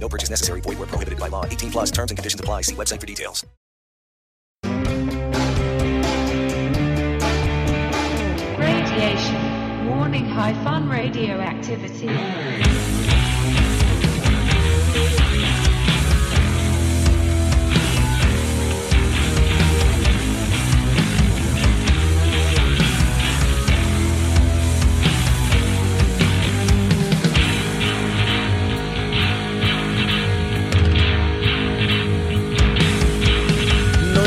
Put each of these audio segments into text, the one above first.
No purchase necessary. Void where prohibited by law. 18 plus terms and conditions apply. See website for details. Radiation. Warning high fun radioactivity.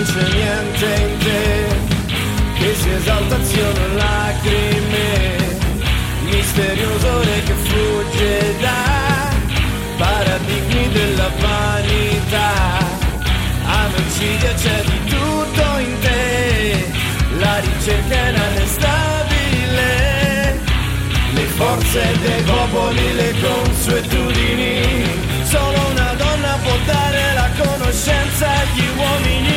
C'è niente in te che sia esaltazione o lacrime, misterioso re che fugge da paradigmi della vanità. A Mercidia c'è di tutto in te, la ricerca è inarrestabile, le forze dei popoli, le consuetudini, solo una donna può dare la conoscenza agli uomini.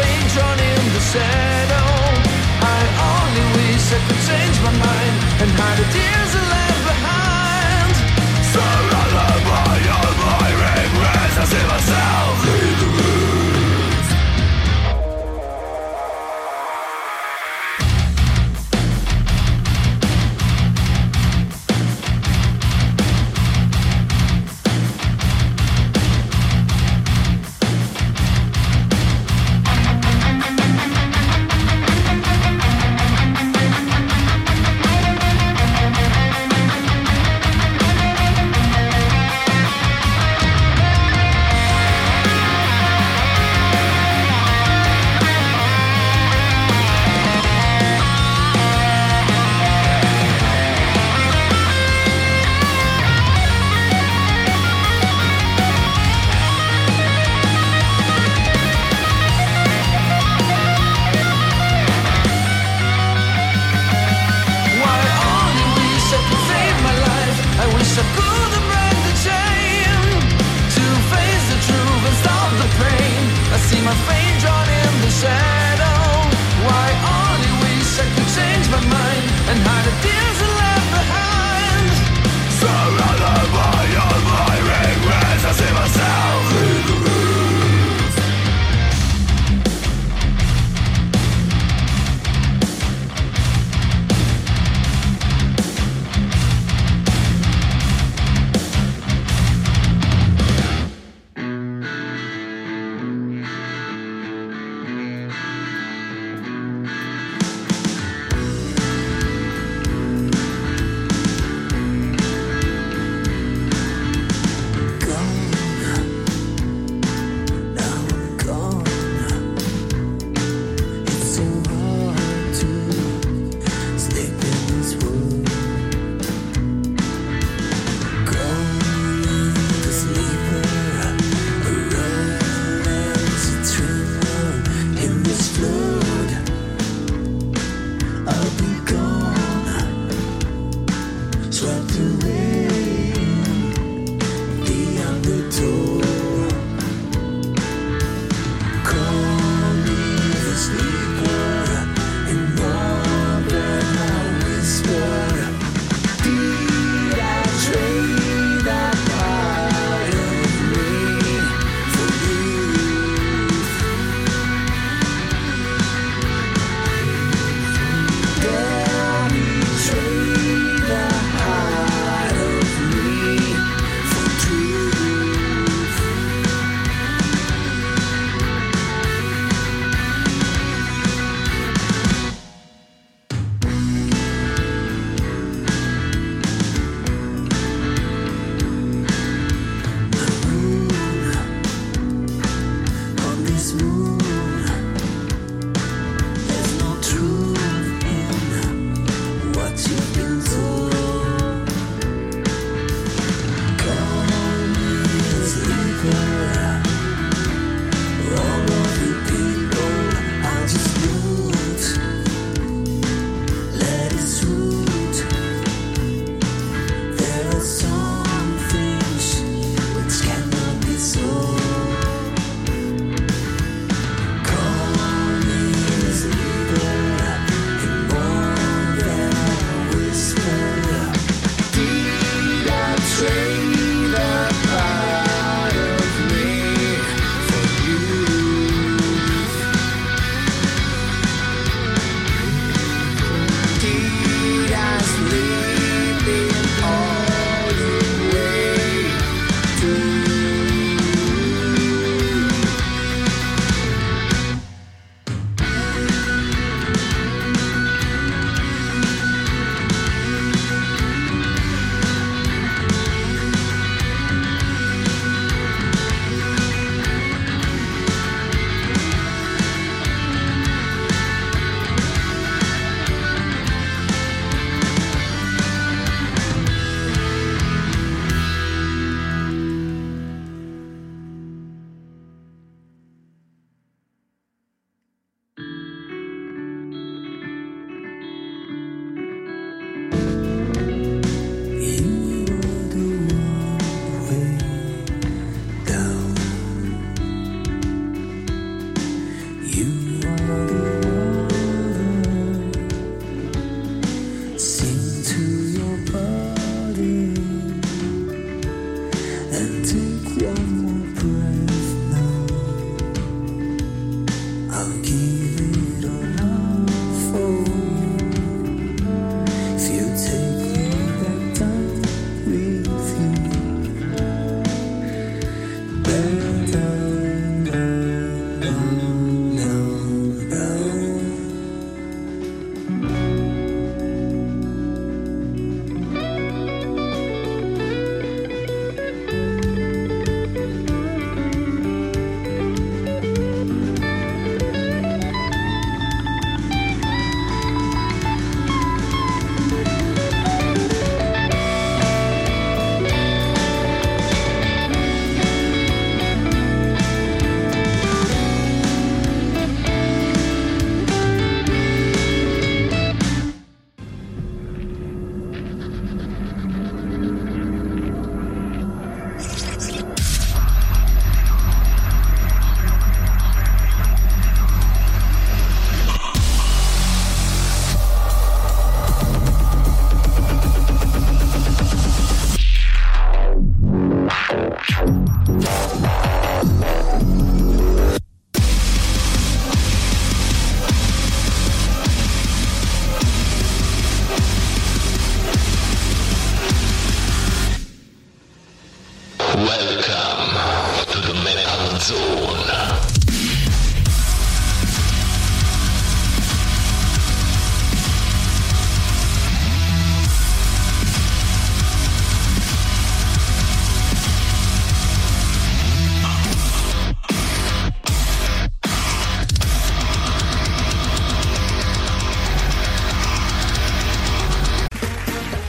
paint drawn in the shadow. I only wish I could change my mind And hide the tears alive.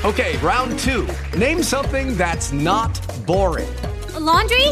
Okay, round two. Name something that's not boring. A laundry?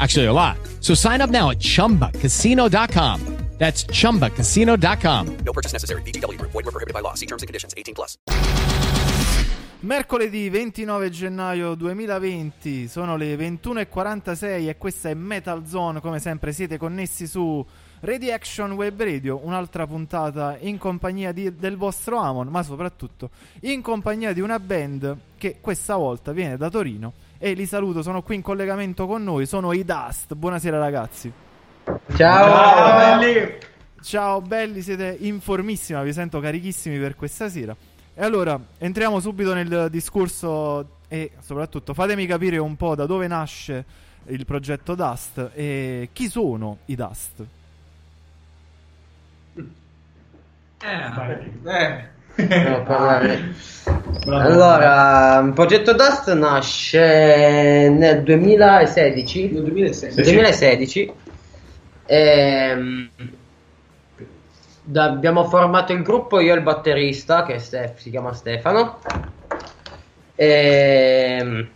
Actually, a lot. So sign up now at chumbacasino.com. That's chumbacasino.com. No purchase necessary. BGW. Void were prohibited by law. See terms and conditions. 18 plus. Mercoledì 29 gennaio 2020 sono le 21.46 e questa è Metal Zone. Come sempre siete connessi su Ready Action Web Radio, un'altra puntata in compagnia di, del vostro Amon, ma soprattutto in compagnia di una band che questa volta viene da Torino e li saluto, sono qui in collegamento con noi, sono i Dust. Buonasera ragazzi. Ciao, Ciao belli. Ciao belli, siete informissimi, vi sento carichissimi per questa sera. E allora, entriamo subito nel discorso e soprattutto fatemi capire un po' da dove nasce il progetto Dust e chi sono i Dust. Eh, eh. No, allora, il progetto Dust nasce nel 2016. Nel 2016. 2016 ehm, da, abbiamo formato il gruppo, io e il batterista, che Stef, si chiama Stefano. E,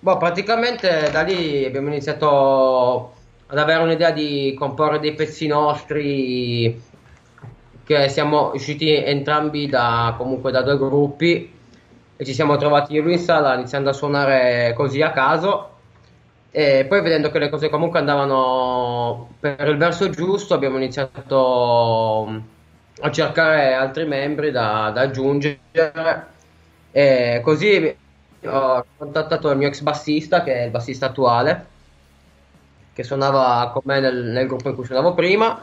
boh, praticamente da lì abbiamo iniziato ad avere un'idea di comporre dei pezzi nostri che siamo usciti entrambi da, comunque da due gruppi e ci siamo trovati lui in sala iniziando a suonare così a caso. E poi vedendo che le cose comunque andavano per il verso giusto abbiamo iniziato a cercare altri membri da, da aggiungere. E così ho contattato il mio ex bassista che è il bassista attuale che suonava con me nel, nel gruppo in cui suonavo prima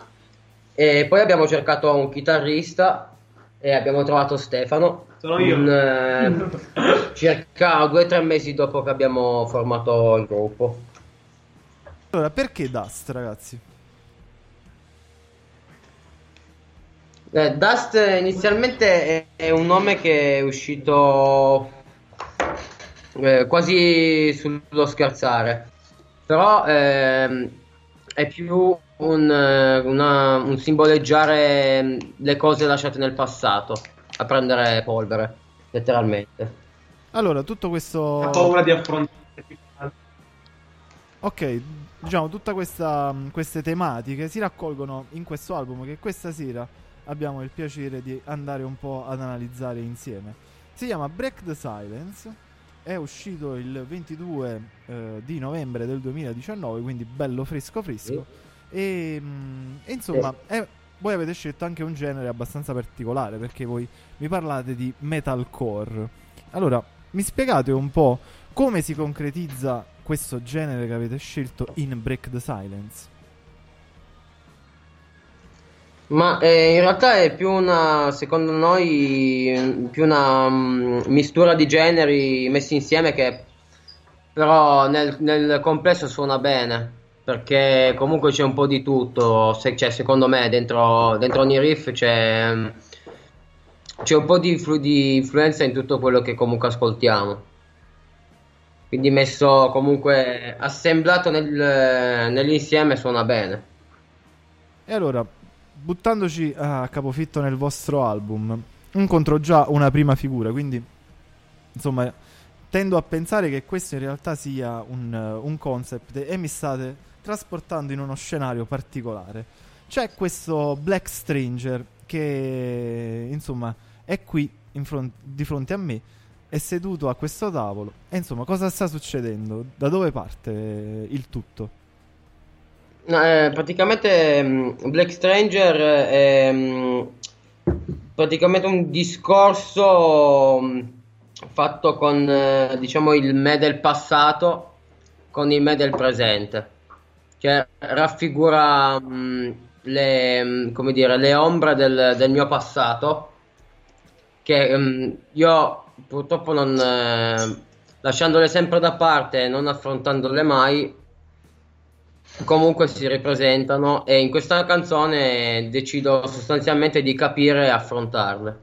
e poi abbiamo cercato un chitarrista e abbiamo trovato Stefano. Sono io. Un, eh, circa due o tre mesi dopo che abbiamo formato il gruppo. Allora, perché Dust, ragazzi? Eh, Dust inizialmente è, è, un nome che è uscito eh, quasi sullo scherzare, però ehm, è più un, eh, una, un simboleggiare mm, le cose lasciate nel passato, a prendere polvere, letteralmente. Allora, tutto questo... Ho paura di affrontare. Ok, diciamo, tutte mm, queste tematiche si raccolgono in questo album che questa sera abbiamo il piacere di andare un po' ad analizzare insieme. Si chiama Break the Silence, è uscito il 22 eh, di novembre del 2019, quindi bello fresco fresco. E, mm, e insomma, è, voi avete scelto anche un genere abbastanza particolare perché voi mi parlate di metalcore. Allora, mi spiegate un po' come si concretizza questo genere che avete scelto in Break the Silence? Ma eh, in realtà è più una, secondo noi, più una um, mistura di generi messi insieme che però nel, nel complesso suona bene perché comunque c'è un po' di tutto, se, cioè, secondo me dentro, dentro, ogni riff c'è, c'è un po' di, influ- di, influenza in tutto quello che comunque ascoltiamo. Quindi messo comunque assemblato nel, nell'insieme suona bene. E allora, buttandoci a capofitto nel vostro album, incontro già una prima figura, quindi insomma tendo a pensare che questo in realtà sia un, un concept e mi state trasportando in uno scenario particolare. C'è questo Black Stranger che, insomma, è qui front- di fronte a me, è seduto a questo tavolo e, insomma, cosa sta succedendo? Da dove parte il tutto? No, eh, praticamente um, Black Stranger è um, praticamente un discorso mh, fatto con eh, diciamo il me del passato con il me del presente, che raffigura mh, le, mh, come dire, le ombre del, del mio passato che mh, io purtroppo non eh, lasciandole sempre da parte e non affrontandole mai comunque si ripresentano e in questa canzone decido sostanzialmente di capire e affrontarle.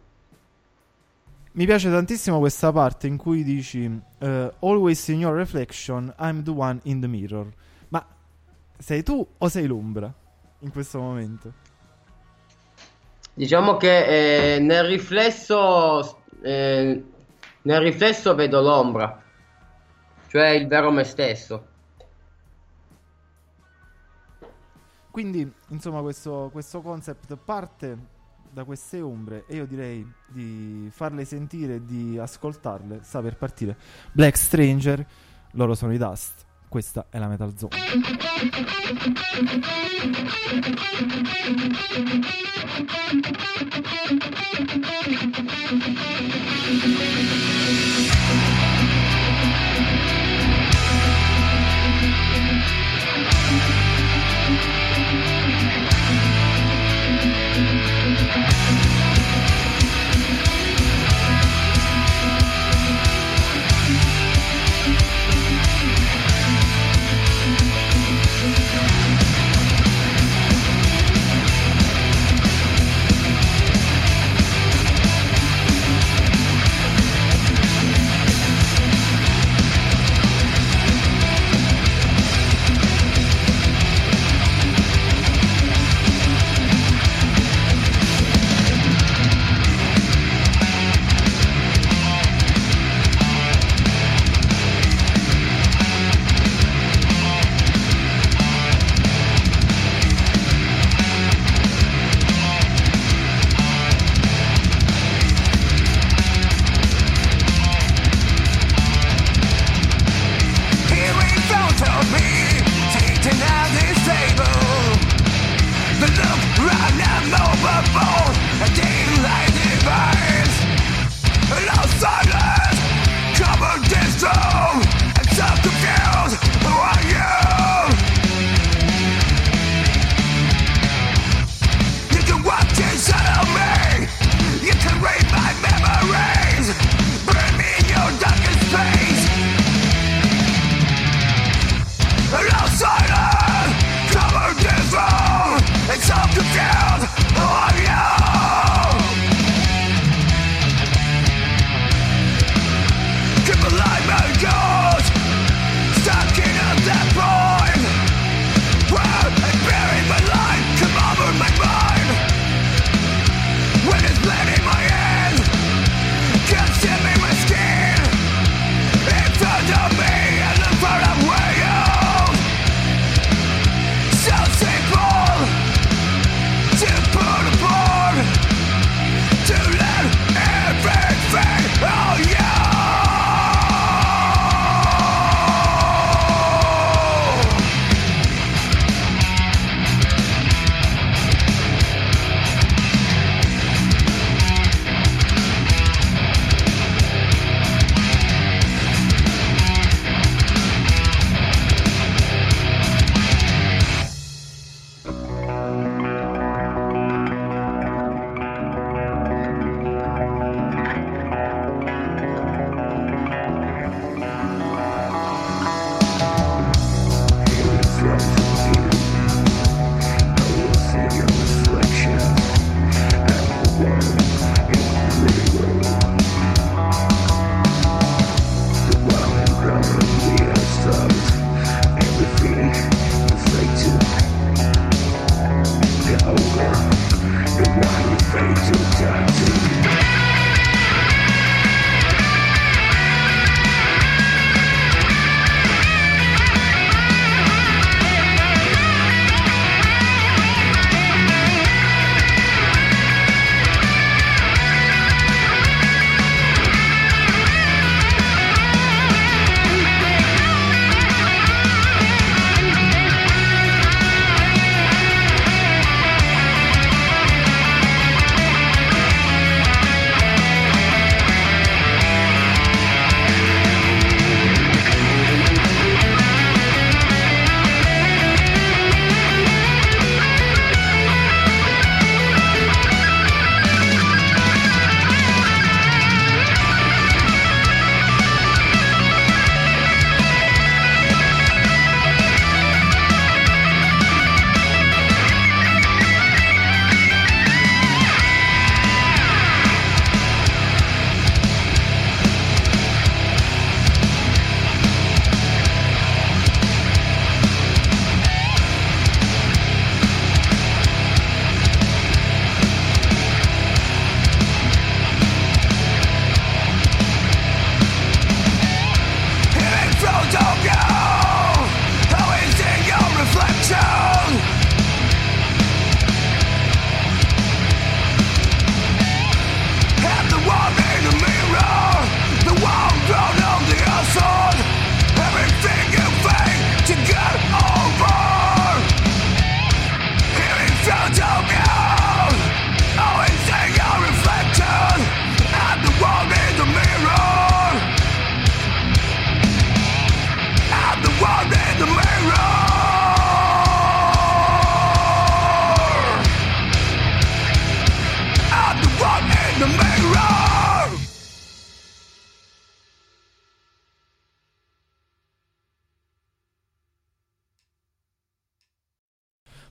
Mi piace tantissimo questa parte in cui dici eh, Always in your reflection, I'm the one in the mirror. Sei tu o sei l'ombra in questo momento? Diciamo che eh, nel riflesso eh, nel riflesso vedo l'ombra, cioè il vero me stesso. Quindi, insomma, questo, questo concept parte da queste ombre e io direi di farle sentire di ascoltarle. Sta per partire Black Stranger, loro sono i Dust. Questa è la Metal Zone.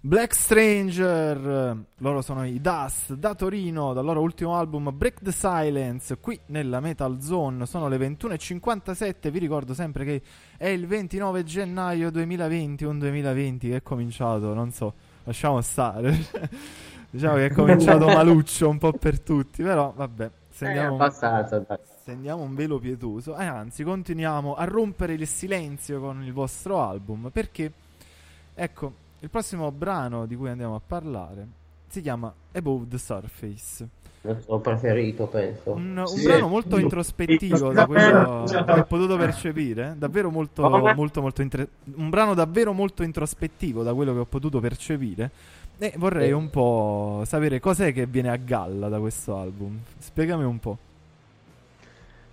Black Stranger, loro sono i Dust da Torino, dal loro ultimo album Break the Silence, qui nella Metal Zone, sono le 21.57, vi ricordo sempre che è il 29 gennaio 2020, un 2020 che è cominciato, non so, lasciamo stare, diciamo che è cominciato maluccio un po' per tutti, però vabbè, stendiamo, Eh, abbastanza, dai. stendiamo un velo pietoso e anzi continuiamo a rompere il silenzio con il vostro album perché, ecco, il prossimo brano di cui andiamo a parlare si chiama Above the Surface. Il suo preferito, penso. Un, un Sì. brano molto introspettivo da quello che ho potuto percepire, davvero molto, molto, molto intre- un brano davvero molto introspettivo da quello che ho potuto percepire. E vorrei un po' sapere cos'è che viene a galla da questo album. Spiegami un po'.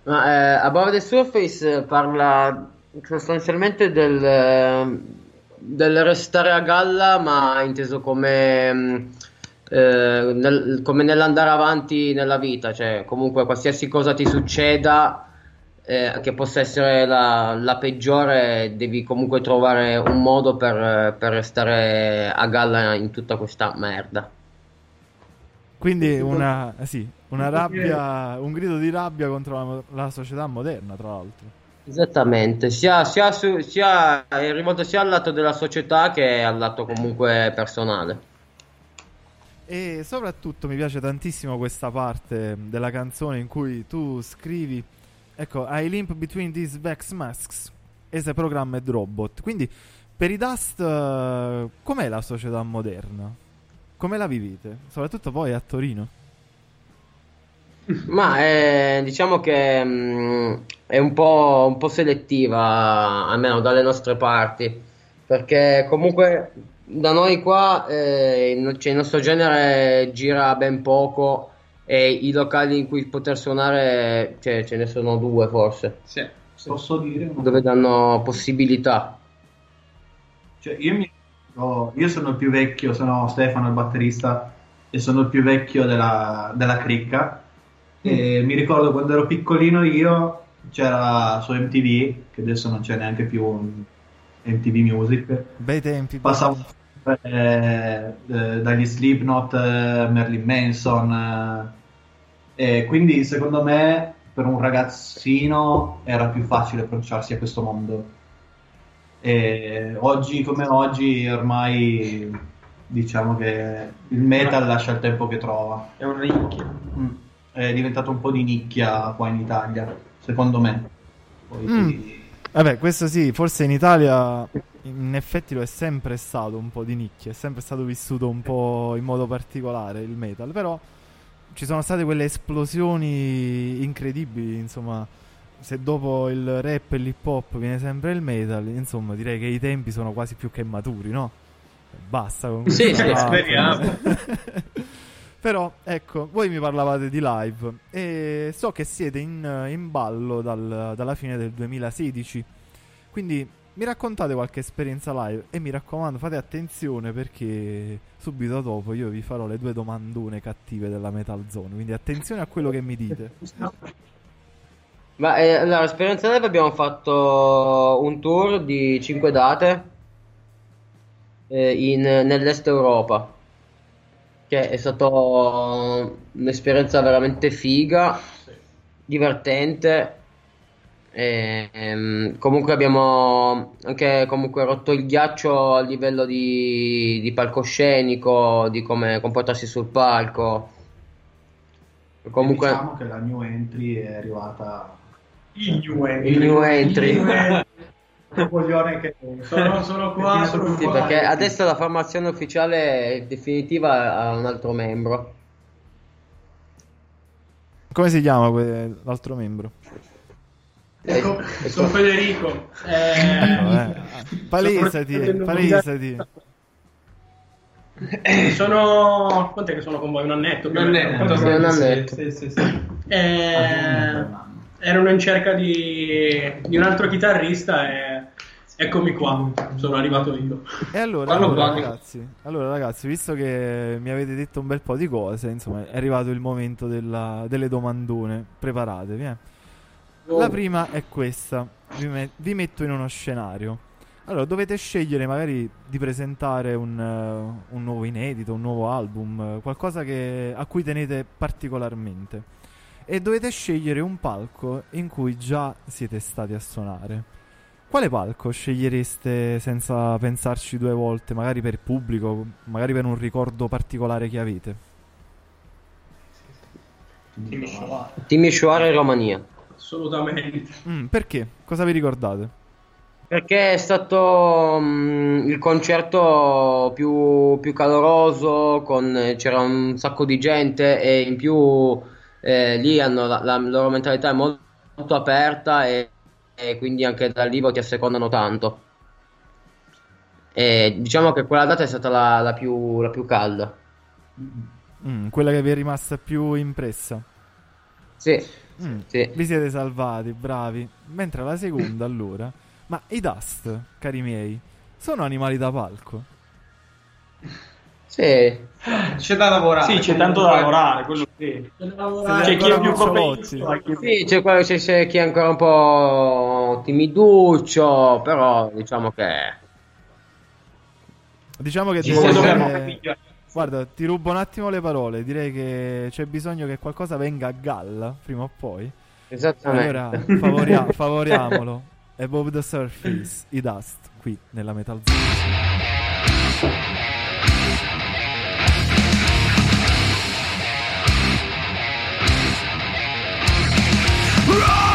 Ma eh, Above the Surface parla sostanzialmente del, eh, del restare a galla, ma inteso come, mh, eh, nel- come nell'andare avanti nella vita, cioè comunque qualsiasi cosa ti succeda, eh, che possa essere la, la peggiore, devi comunque trovare un modo per, per restare a galla in tutta questa merda. Quindi una, sì, una rabbia, un grido di rabbia contro la, la società moderna, tra l'altro. Esattamente, sia, sia, su- sia è rivolto sia al lato della società che al lato comunque personale. E soprattutto mi piace tantissimo questa parte della canzone in cui tu scrivi, ecco, I limp between these Vex masks as a programmed robot. Quindi per i Dust, eh, com'è la società moderna? Come la vivete? Soprattutto poi a Torino. Ma eh, diciamo che mh, è un po', un po' selettiva, almeno dalle nostre parti, perché comunque da noi qua eh, il, no- cioè, il nostro genere gira ben poco e i locali in cui poter suonare cioè, ce ne sono due forse, Posso dire? una dove danno possibilità. Cioè, io, mi- oh, io sono il più vecchio, sono Stefano il batterista e sono il più vecchio della, della cricca. E mi ricordo quando ero piccolino io c'era su MTV, che adesso non c'è neanche più un MTV Music. Bei tempi. Passavo eh, eh, dagli Slipknot, eh, Merlin Manson. eh, e quindi secondo me per un ragazzino era più facile approcciarsi a questo mondo. E oggi come oggi ormai diciamo che il metal lascia il tempo che trova. È un nicchia. Mm. È diventato un po' di nicchia qua in Italia, secondo me. Poi Mm. Vabbè, questo sì, forse in Italia in effetti lo è sempre stato un po' di nicchia, è sempre stato vissuto un po' in modo particolare il metal, però ci sono state quelle esplosioni incredibili, insomma, se dopo il rap e l'hip hop viene sempre il metal, insomma, direi che i tempi sono quasi più che maturi, no? Basta con Sì, questa sì, parte. speriamo. Però, ecco, voi mi parlavate di live e so che siete in, in ballo dal- dalla fine del 2016. Quindi mi raccontate qualche esperienza live e mi raccomando, fate attenzione perché subito dopo io vi farò le due domandone cattive della Metal Zone. Quindi attenzione a quello che mi dite. Ma eh, allora, esperienza live abbiamo fatto un tour di 5 date eh, in- nell'est Europa, che è stata un'esperienza veramente figa, divertente. E, ehm, comunque abbiamo anche comunque rotto il ghiaccio a livello di, di palcoscenico, di come comportarsi sul palco. Comunque, diciamo che la new entry è arrivata Il new entry. il new entry. Un coglione che Sono, sono qua, sono Sì, qua. perché adesso la formazione ufficiale definitiva ha un altro membro. Come si chiama que- l'altro membro? Ecco, sono Federico. Eh, Eh, palesati, palesati. sono. Quant'è che sono con voi? Un annetto? Un annetto, sì, un annetto. Sì, sì, sì. Eh, erano in cerca di, di un altro chitarrista e eccomi qua. Sono arrivato io. E allora, allora, ragazzi, allora ragazzi, visto che mi avete detto un bel po' di cose, insomma, è arrivato il momento della- delle domandone. Preparatevi, eh. Oh. La prima è questa. Vi, me- vi metto in uno scenario. Allora, dovete scegliere magari di presentare un, eh, un nuovo inedito, un nuovo album, qualcosa che- a cui tenete particolarmente. E dovete scegliere un palco in cui già siete stati a suonare. Quale palco scegliereste senza pensarci due volte, magari per pubblico, magari per un ricordo particolare che avete? Timișoara e Romania. Assolutamente. Mm, perché? Cosa vi ricordate? Perché è stato mm, il concerto più, più caloroso, con- c'era un sacco di gente e in più eh, lì hanno la, la loro mentalità è molto, molto aperta e, e quindi anche dal vivo ti assecondano tanto. E diciamo che quella data è stata la, la più, la più calda. Mm, quella che vi è rimasta più impressa? Sì, Mm, sì. Vi siete salvati, bravi. Mentre la seconda, allora. Ma i Dust, cari miei, sono animali da palco? Sì. C'è da lavorare. Sì, c'è tanto da lavorare, quello sì. C'è chi è più propenso. Sì, c'è, quello- c'è- c'è chi è ancora un po' timiduccio, però diciamo che... Diciamo che Ci dobbiamo Guarda, ti rubo un attimo le parole. Direi che c'è bisogno che qualcosa venga a galla prima o poi. Esattamente. Allora, favoria- favoriamolo. Above the surface, i Dust, qui nella Metal Zone. I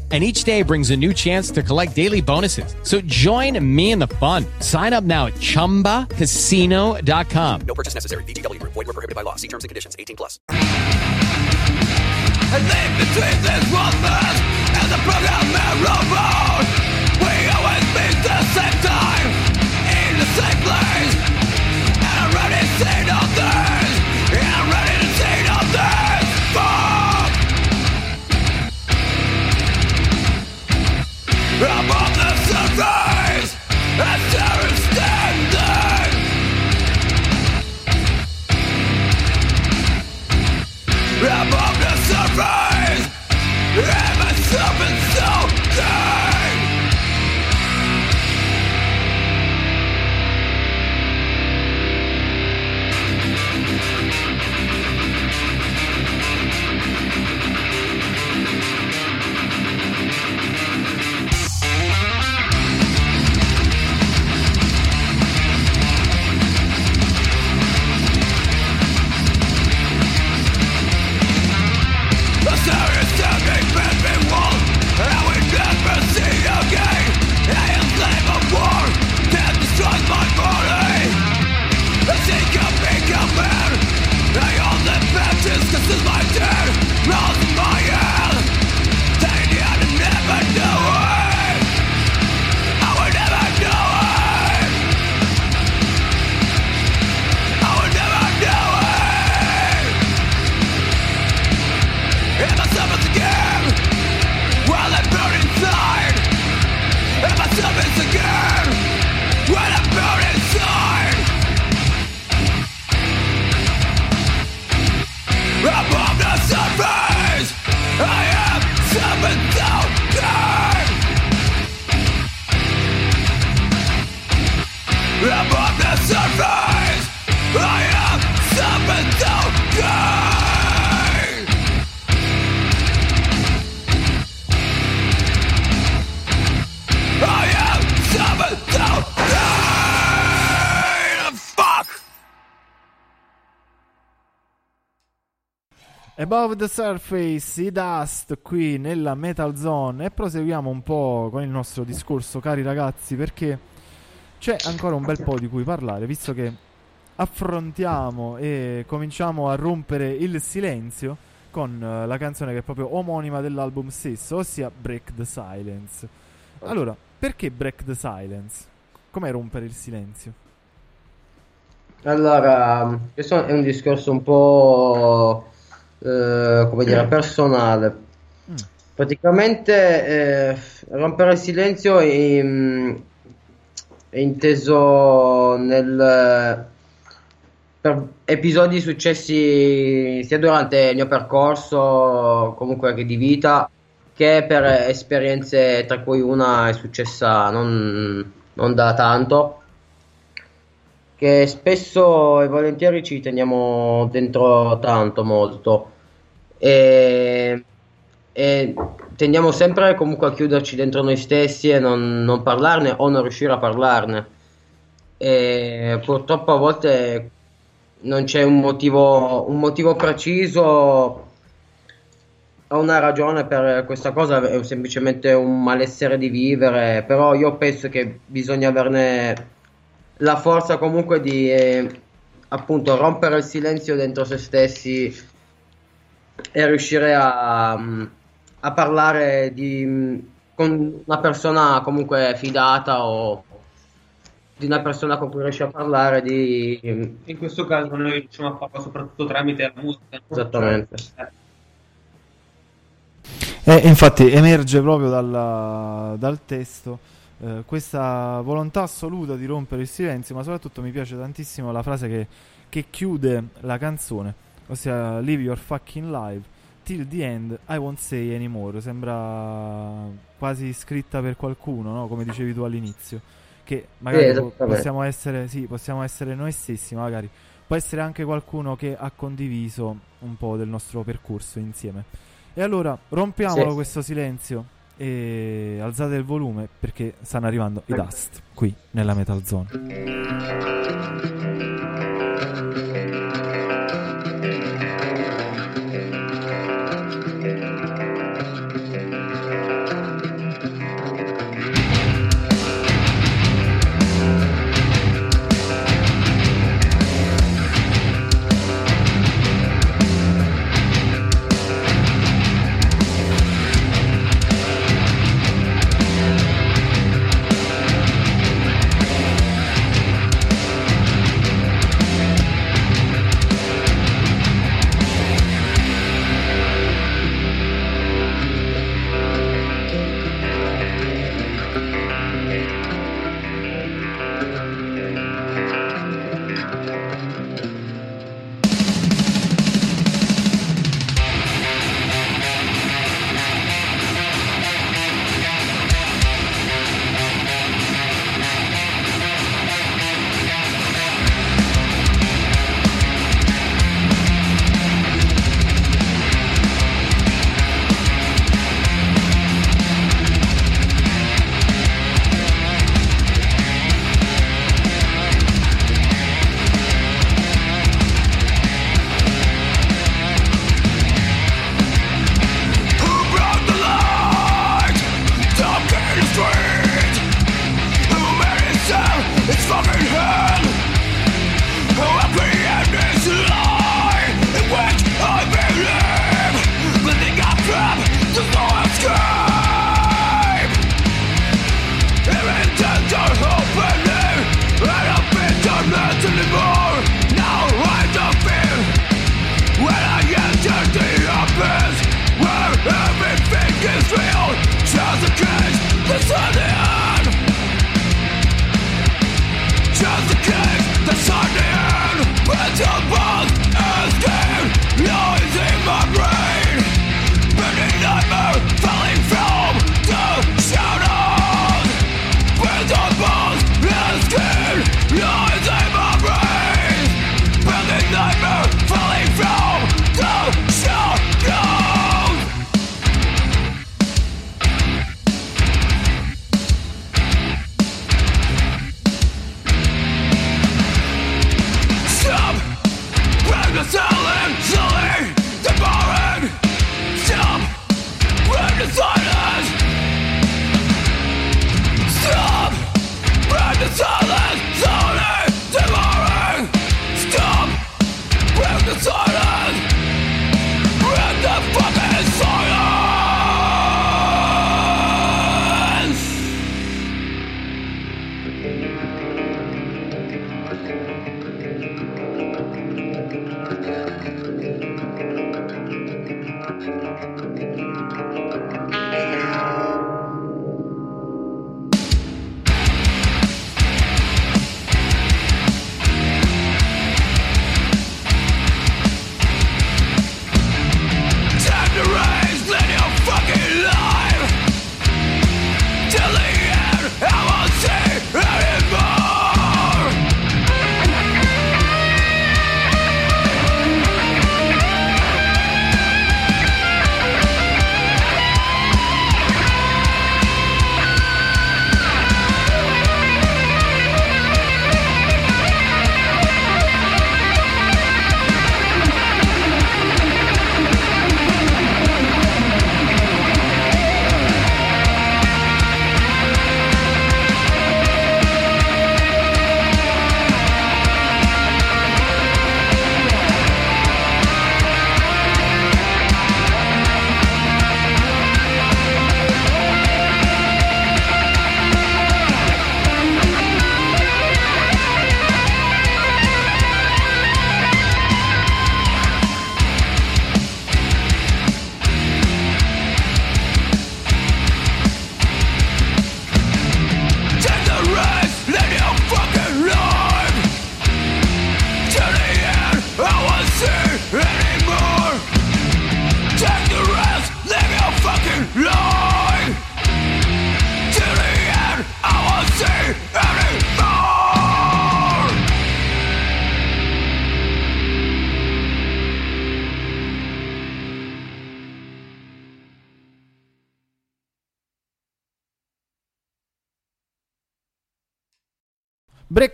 And each day brings a new chance to collect daily bonuses. So join me in the fun. Sign up now at chumbacasino.com. No purchase necessary. VGW Group. Void were prohibited by law. See terms and conditions. 18 plus. And live between this wonders and the program robot. We always meet the same Above the surface, Above the Surface, i Dust qui nella Metal Zone e proseguiamo un po' con il nostro discorso, cari ragazzi, perché c'è ancora un bel po' di cui parlare, visto che affrontiamo e cominciamo a rompere il silenzio con eh, la canzone che è proprio omonima dell'album stesso, ossia Break the Silence. Allora, perché Break the Silence? Com'è rompere il silenzio? Allora, questo è un discorso un po' eh, come dire personale. Praticamente eh, rompere il silenzio è, è inteso nel per episodi successi sia durante il mio percorso, comunque anche di vita, che per esperienze tra cui una è successa non, non da tanto che spesso e volentieri ci teniamo dentro tanto, molto. E, e tendiamo sempre comunque a chiuderci dentro noi stessi e non, non parlarne o non riuscire a parlarne. E purtroppo a volte non c'è un motivo, un motivo preciso ho una ragione per questa cosa, è semplicemente un malessere di vivere, però io penso che bisogna averne la forza comunque di eh, appunto rompere il silenzio dentro se stessi e riuscire a, a parlare di, con una persona comunque fidata o di una persona con cui riesci a parlare di... In questo caso noi riusciamo a farlo soprattutto tramite la musica. Esattamente. Eh, infatti emerge proprio dalla, dal testo eh, questa volontà assoluta di rompere il silenzio, ma soprattutto mi piace tantissimo la frase che, che chiude la canzone, ossia Live your fucking life, till the end I won't say anymore, sembra quasi scritta per qualcuno, no? come dicevi tu all'inizio, che magari Sì, possiamo, essere, sì, possiamo essere noi stessi, ma magari può essere anche qualcuno che ha condiviso un po' del nostro percorso insieme. E allora rompiamolo Sì. questo silenzio e alzate il volume perché stanno arrivando i Dust qui nella Metal Zone.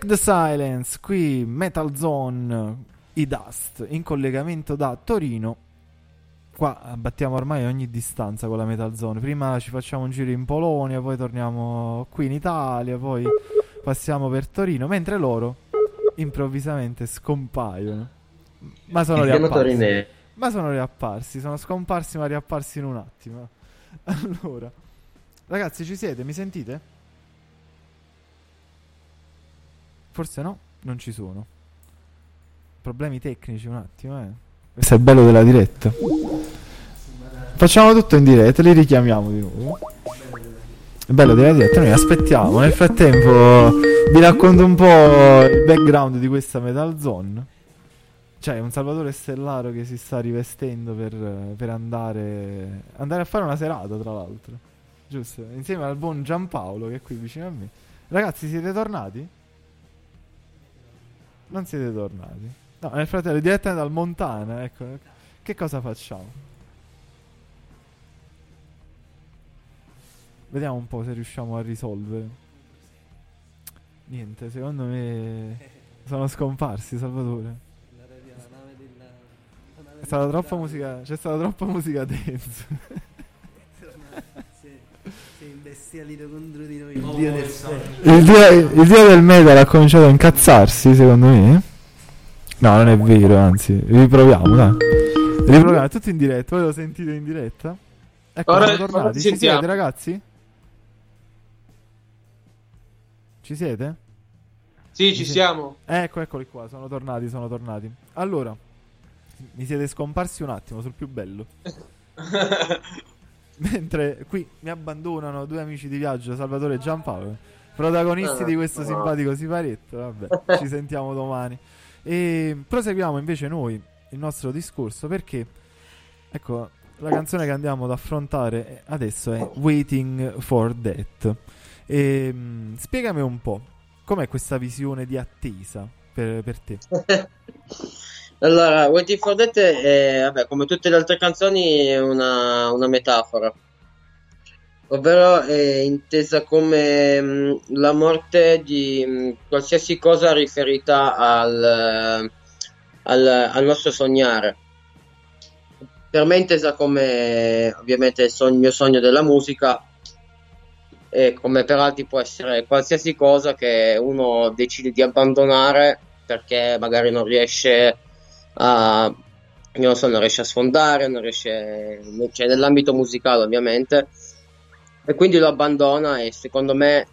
The Silence, qui Metal Zone, i Dust, in collegamento da Torino. Qua abbattiamo ormai ogni distanza con la Metal Zone. Prima ci facciamo un giro in Polonia, poi torniamo qui in Italia, poi passiamo per Torino, mentre loro improvvisamente scompaiono. Ma sono riapparsi. Ma sono riapparsi, sono scomparsi ma riapparsi in un attimo. Allora, ragazzi, ci siete? Mi sentite? Forse no, non ci sono. Problemi tecnici un attimo, eh. Questo è il bello della diretta. Facciamo tutto in diretta, li richiamiamo di nuovo. È bello della diretta, noi aspettiamo. Nel frattempo vi racconto un po' il background di questa Metal Zone. C'è un Salvatore Stellaro che si sta rivestendo per, per andare, andare a fare una serata, tra l'altro. Giusto? Insieme al buon Giampaolo che è qui vicino a me. Ragazzi, siete tornati? Non siete tornati. No, nel frattempo, direttamente dal Montana, ecco. Che cosa facciamo? Vediamo un po' se riusciamo a risolvere. Niente, secondo me sono scomparsi, Salvatore. È stata troppa musica. C'è stata troppa musica dance. Sei imbestialito contro di noi. Il Il dio dio del Il dio, il dio del metal ha cominciato a incazzarsi, secondo me. No, non è vero, anzi, riproviamo, dai. Riproviamo, è tutto in diretta. Voi lo sentite in diretta? Ecco, Ora- siamo tornati. ci Ci siete, ragazzi? Ci siete? Sì, ci Mi sen- siamo. Ecco, eccoli qua, sono tornati, sono tornati. Allora, mi siete scomparsi un attimo sul più bello. Mentre qui mi abbandonano due amici di viaggio, Salvatore e Giampaolo, protagonisti di questo simpatico siparietto. Vabbè, ci sentiamo domani. E proseguiamo invece noi il nostro discorso perché, ecco, la canzone che andiamo ad affrontare adesso è Waiting for Death. E, mm, spiegami un po', com'è questa visione di attesa per, per te? Allora, Waiting for Death è, vabbè, come tutte le altre canzoni, è una, una metafora. Ovvero è intesa come mh, la morte di mh, qualsiasi cosa riferita al, al, al nostro sognare. Per me è intesa come ovviamente il sogno- sogno della musica e come per altri può essere qualsiasi cosa che uno decide di abbandonare perché magari non riesce a non so, non riesce a sfondare, non riesce cioè nell'ambito musicale ovviamente e quindi lo abbandona e secondo me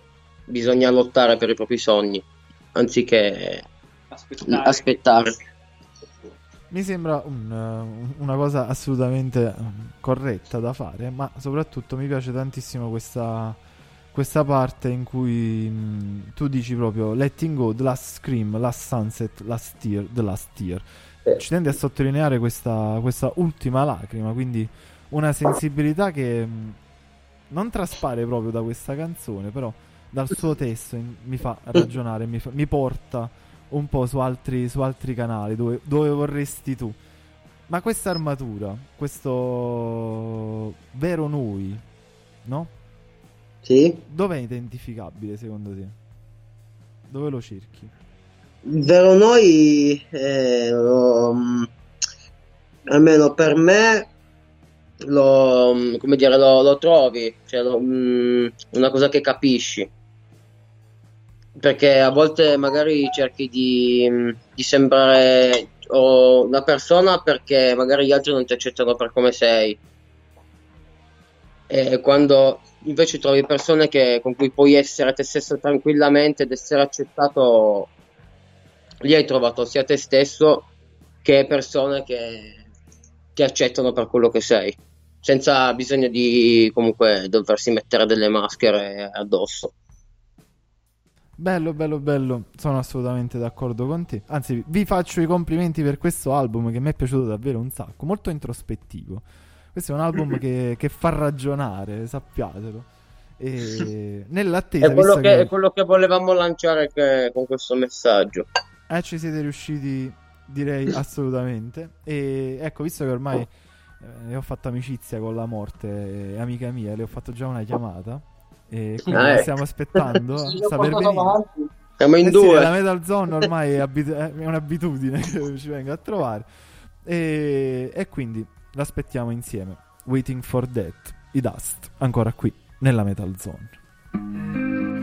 bisogna lottare per i propri sogni anziché Aspettare. aspettare. Mi sembra un, una cosa assolutamente corretta da fare, ma soprattutto mi piace tantissimo questa, questa parte in cui mh, tu dici proprio Letting Go, The Last Scream, Last Sunset, Last Year, The Last Year. Ci tendi a sottolineare questa, questa ultima lacrima, quindi una sensibilità che mh, non traspare proprio da questa canzone, però dal suo testo in- mi fa ragionare, mi, fa- mi porta un po' su altri, su altri canali dove, dove vorresti tu. Ma questa armatura, questo vero noi, no? Sì. Dov'è identificabile secondo te? Dove lo cerchi? Vero noi, eh, lo- almeno per me, lo, come dire, lo, lo trovi, cioè lo- mm, una cosa che capisci. Perché a volte magari cerchi di, mm, di sembrare una persona perché magari gli altri non ti accettano per come sei. E quando invece trovi persone che- con cui puoi essere te stesso tranquillamente ed essere accettato, lì hai trovato sia te stesso che persone che ti accettano per quello che sei, senza bisogno di comunque doversi mettere delle maschere addosso. Bello, bello, bello. Sono assolutamente d'accordo con te. Anzi, vi faccio i complimenti per questo album che mi è piaciuto davvero un sacco. Molto introspettivo. Questo è un album che, che fa ragionare, sappiatelo. E nell'attesa, È quello che, che, è quello che volevamo lanciare con questo messaggio. Eh, ci siete riusciti, direi assolutamente. E ecco, visto che ormai eh, ho fatto amicizia con la morte, eh, amica mia, le ho fatto già una chiamata. E quindi Ah, la ecco. stiamo aspettando. Sì, l'ho sta per portato venire. Siamo in Eh sì, due. la Metal Zone ormai è, abitu- è un'abitudine che ci venga a trovare. E, e quindi l'aspettiamo insieme. Waiting for Death, i Dust, ancora qui nella Metal Zone.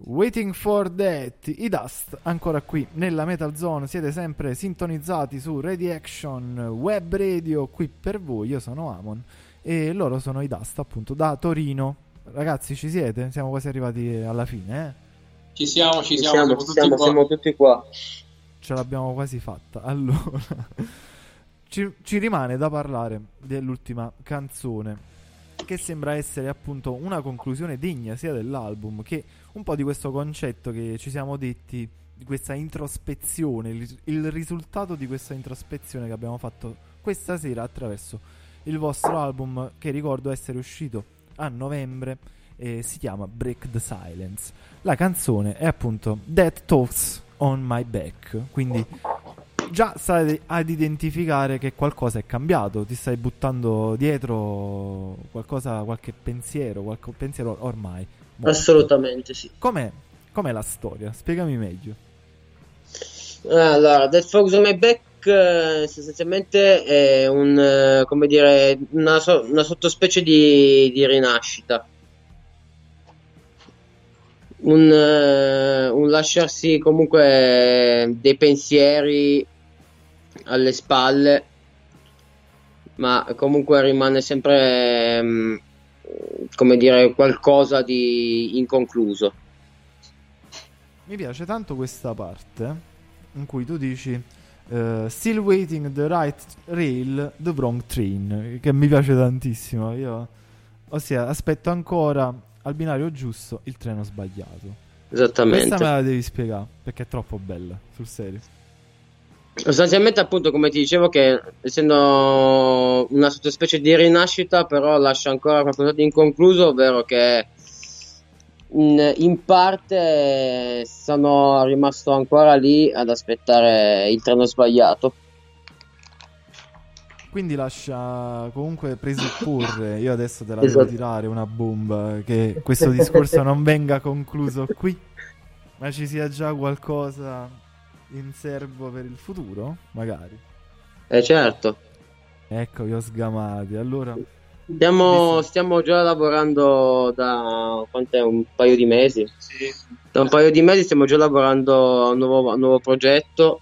Waiting for That, i Dust, ancora qui nella Metal Zone, siete sempre sintonizzati su Ready Action Web Radio qui per voi, io sono Amon e loro sono i Dust appunto da Torino. Ragazzi ci siete? Siamo quasi arrivati alla fine, eh? Ci siamo, ci Ci siamo, siamo, tutti siamo, qua. siamo tutti qua. Ce l'abbiamo quasi fatta. Allora, ci, ci rimane da parlare dell'ultima canzone, che sembra essere appunto una conclusione degna sia dell'album che un po' di questo concetto che ci siamo detti, di questa introspezione, il, il risultato di questa introspezione che abbiamo fatto questa sera attraverso il vostro album, che ricordo essere uscito a novembre. E si chiama Break the Silence. La canzone è appunto That Talks on My Back. Quindi già stai ad identificare che qualcosa è cambiato, ti stai buttando dietro qualcosa, qualche pensiero, qualche pensiero ormai. morto. Assolutamente sì. Com'è, com'è la storia? Spiegami meglio. Allora, Death Fox on My Back eh, sostanzialmente è un, eh, come dire, una, so- una sottospecie di, di rinascita. Un, eh, un lasciarsi comunque dei pensieri alle spalle, ma comunque rimane sempre, mm, come dire, qualcosa di inconcluso. Mi piace tanto questa parte in cui tu dici eh, Still waiting the right rail, the wrong train, che mi piace tantissimo. Io, ossia, aspetto ancora al binario giusto il treno sbagliato. Esattamente. Questa me la devi spiegare perché è troppo bella, sul serio. Sostanzialmente, appunto, come ti dicevo, che essendo una sottospecie di rinascita, però lascia ancora qualcosa di inconcluso, ovvero che in, in parte sono rimasto ancora lì ad aspettare il treno sbagliato. Quindi lascia comunque presupporre, io adesso te la Esatto. devo tirare una bomba, che questo discorso non venga concluso qui, ma ci sia già qualcosa in serbo per il futuro, magari. Eh certo, Ecco, vi ho sgamati. Allora, stiamo, stiamo già lavorando da quant'è, un paio di mesi. Da un paio di mesi stiamo già lavorando a un nuovo, a un nuovo progetto.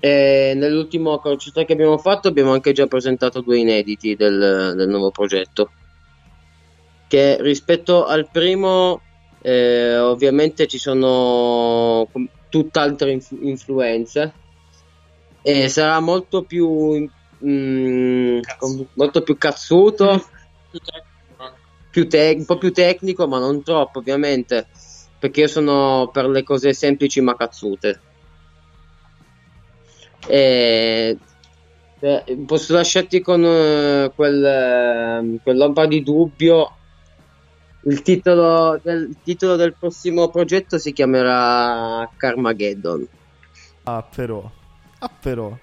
E nell'ultimo concerto che abbiamo fatto abbiamo anche già presentato due inediti del, del nuovo progetto. Che rispetto al primo, eh, ovviamente ci sono tutt'altre inf- influenze. E sarà molto più, mm, molto più cazzuto, più te- un po' più tecnico, ma non troppo, ovviamente. Perché io sono per le cose semplici ma cazzute. E eh, posso lasciarti con eh, quel, eh, quell'ombra di dubbio. Il titolo, del, il titolo del prossimo progetto si chiamerà Carmageddon. ah però, ah però,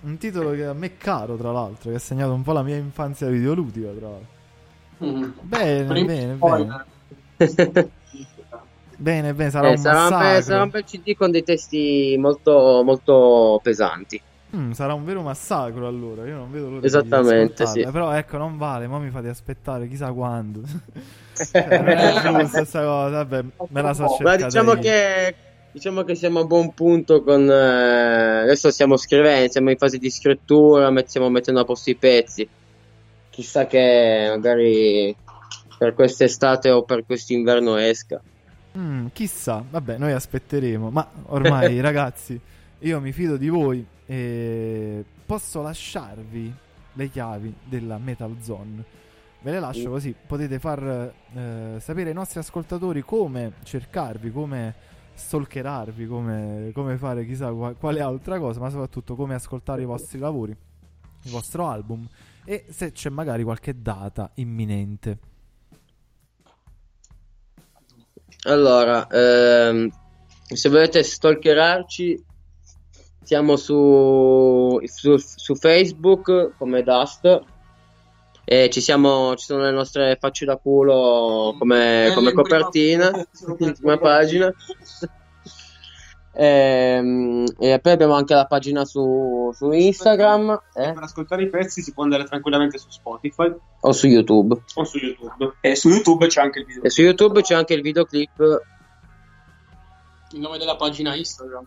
un titolo che a me è caro tra l'altro, che ha segnato un po' la mia infanzia videoludica tra l'altro. Bene, Prima bene, spoiler. bene. Bene, bene, sarà Eh, un sarà, un bel, sarà un bel CD con dei testi molto, molto pesanti. Mm, sarà un vero massacro allora, io non vedo l'ora Esattamente, sì. Però ecco, non vale, ma mi fate aspettare chissà quando. Cioè, non è giusto questa cosa, vabbè, me la so Ma cercare diciamo io. che, diciamo che siamo a buon punto con... eh, adesso stiamo scrivendo, siamo in fase di scrittura, stiamo mettendo a posto i pezzi. Chissà che magari per quest'estate o per quest'inverno esca. Mm, chissà, vabbè, noi aspetteremo, ma ormai ragazzi, io mi fido di voi e posso lasciarvi le chiavi della Metal Zone. Ve le lascio così potete far eh, sapere ai nostri ascoltatori come cercarvi, come stalkerarvi, come, come fare chissà qua- quale altra cosa, ma soprattutto come ascoltare i vostri lavori, il vostro album e se c'è magari qualche data imminente. Allora, ehm, se volete stalkerarci, siamo su, su, su Facebook come Dust. E ci, siamo, ci sono le nostre facce da culo come, come copertina, come pagina. Ehm, E, poi abbiamo anche la pagina su, su Instagram eh, Per ascoltare i pezzi si può andare tranquillamente su Spotify o su YouTube. o su YouTube. E su YouTube c'è anche il video. E su YouTube c'è anche il videoclip Il nome della pagina Instagram.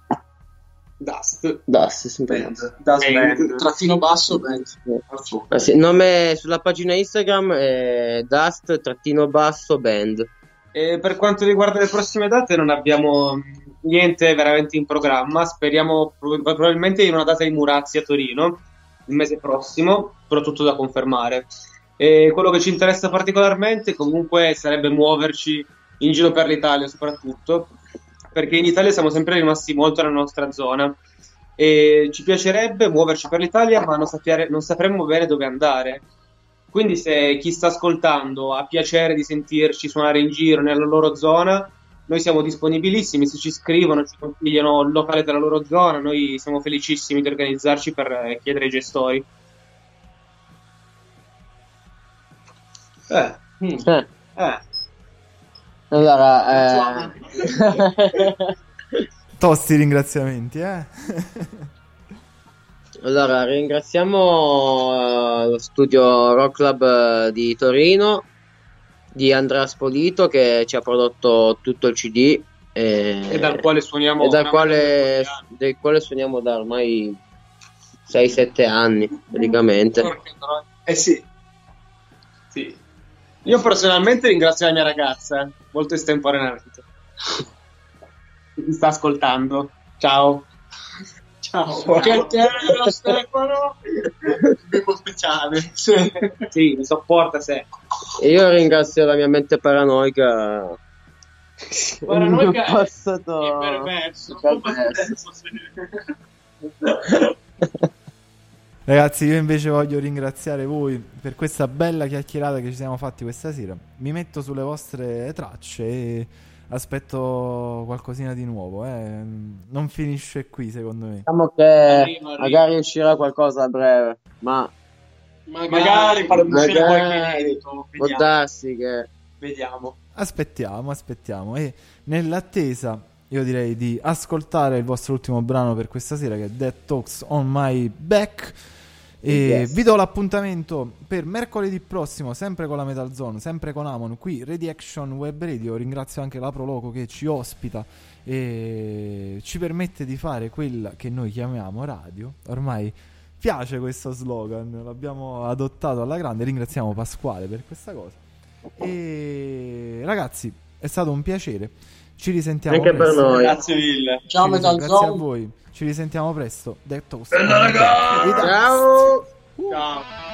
Dust. Dust, sempre Dust. Dust Band. Trattino basso band. Ah, sì, il nome sulla pagina Instagram è Dust trattino basso band. E per quanto riguarda le prossime date non abbiamo niente veramente in programma, speriamo prob- probabilmente in una data di Murazzi a Torino il mese prossimo, però tutto da confermare. E quello che ci interessa particolarmente comunque sarebbe muoverci in giro per l'Italia soprattutto, perché in Italia siamo sempre rimasti molto nella nostra zona e ci piacerebbe muoverci per l'Italia ma non, sapere- non sapremmo bene dove andare. Quindi se chi sta ascoltando ha piacere di sentirci suonare in giro nella loro zona, noi siamo disponibilissimi, se ci scrivono, ci consigliano il locale della loro zona, noi siamo felicissimi di organizzarci per eh, chiedere ai gestori. Eh, mm, Eh. Allora, eh... Tosti ringraziamenti, eh. allora ringraziamo eh, lo studio Rock Club eh, di Torino di Andrea Spolito che ci ha prodotto tutto il CD e, E dal quale suoniamo e dal quale, del quale suoniamo da ormai 6-7 anni praticamente. Eh sì. Sì. Io personalmente ringrazio la mia ragazza, molto estemporaneamente. Mi sta ascoltando. Ciao. Ciao. Che bello Stefano! Bimbo speciale. Sì. sì, mi sopporta se. E io ringrazio la mia mente paranoica. Paranoica Il passato è perverso. perverso. Ragazzi, io invece voglio ringraziare voi per questa bella chiacchierata che ci siamo fatti questa sera. Mi metto sulle vostre tracce e aspetto qualcosina di nuovo. Eh. Non finisce qui, secondo me. Diciamo che magari uscirà qualcosa a breve, ma Magari faremo uscire Magari. qualche inedito. può Vediamo. darsi che Vediamo. Aspettiamo, aspettiamo. E nell'attesa, io direi di ascoltare il vostro ultimo brano per questa sera, che è Dead Talks on My Back. E Yes. vi do l'appuntamento per mercoledì prossimo, sempre con la Metal Zone, sempre con Amon, qui Ready Action Web Radio. Ringrazio anche la Proloco che ci ospita e ci permette di fare quella che noi chiamiamo radio. Ormai piace questo slogan, l'abbiamo adottato alla grande. Ringraziamo Pasquale per questa cosa. E ragazzi, è stato un piacere. Ci risentiamo Anche per presto. noi. Grazie mille. Ciao, Metal Grazie a Zone. voi. Ci risentiamo presto. Dead Toast. Ciao! Ciao.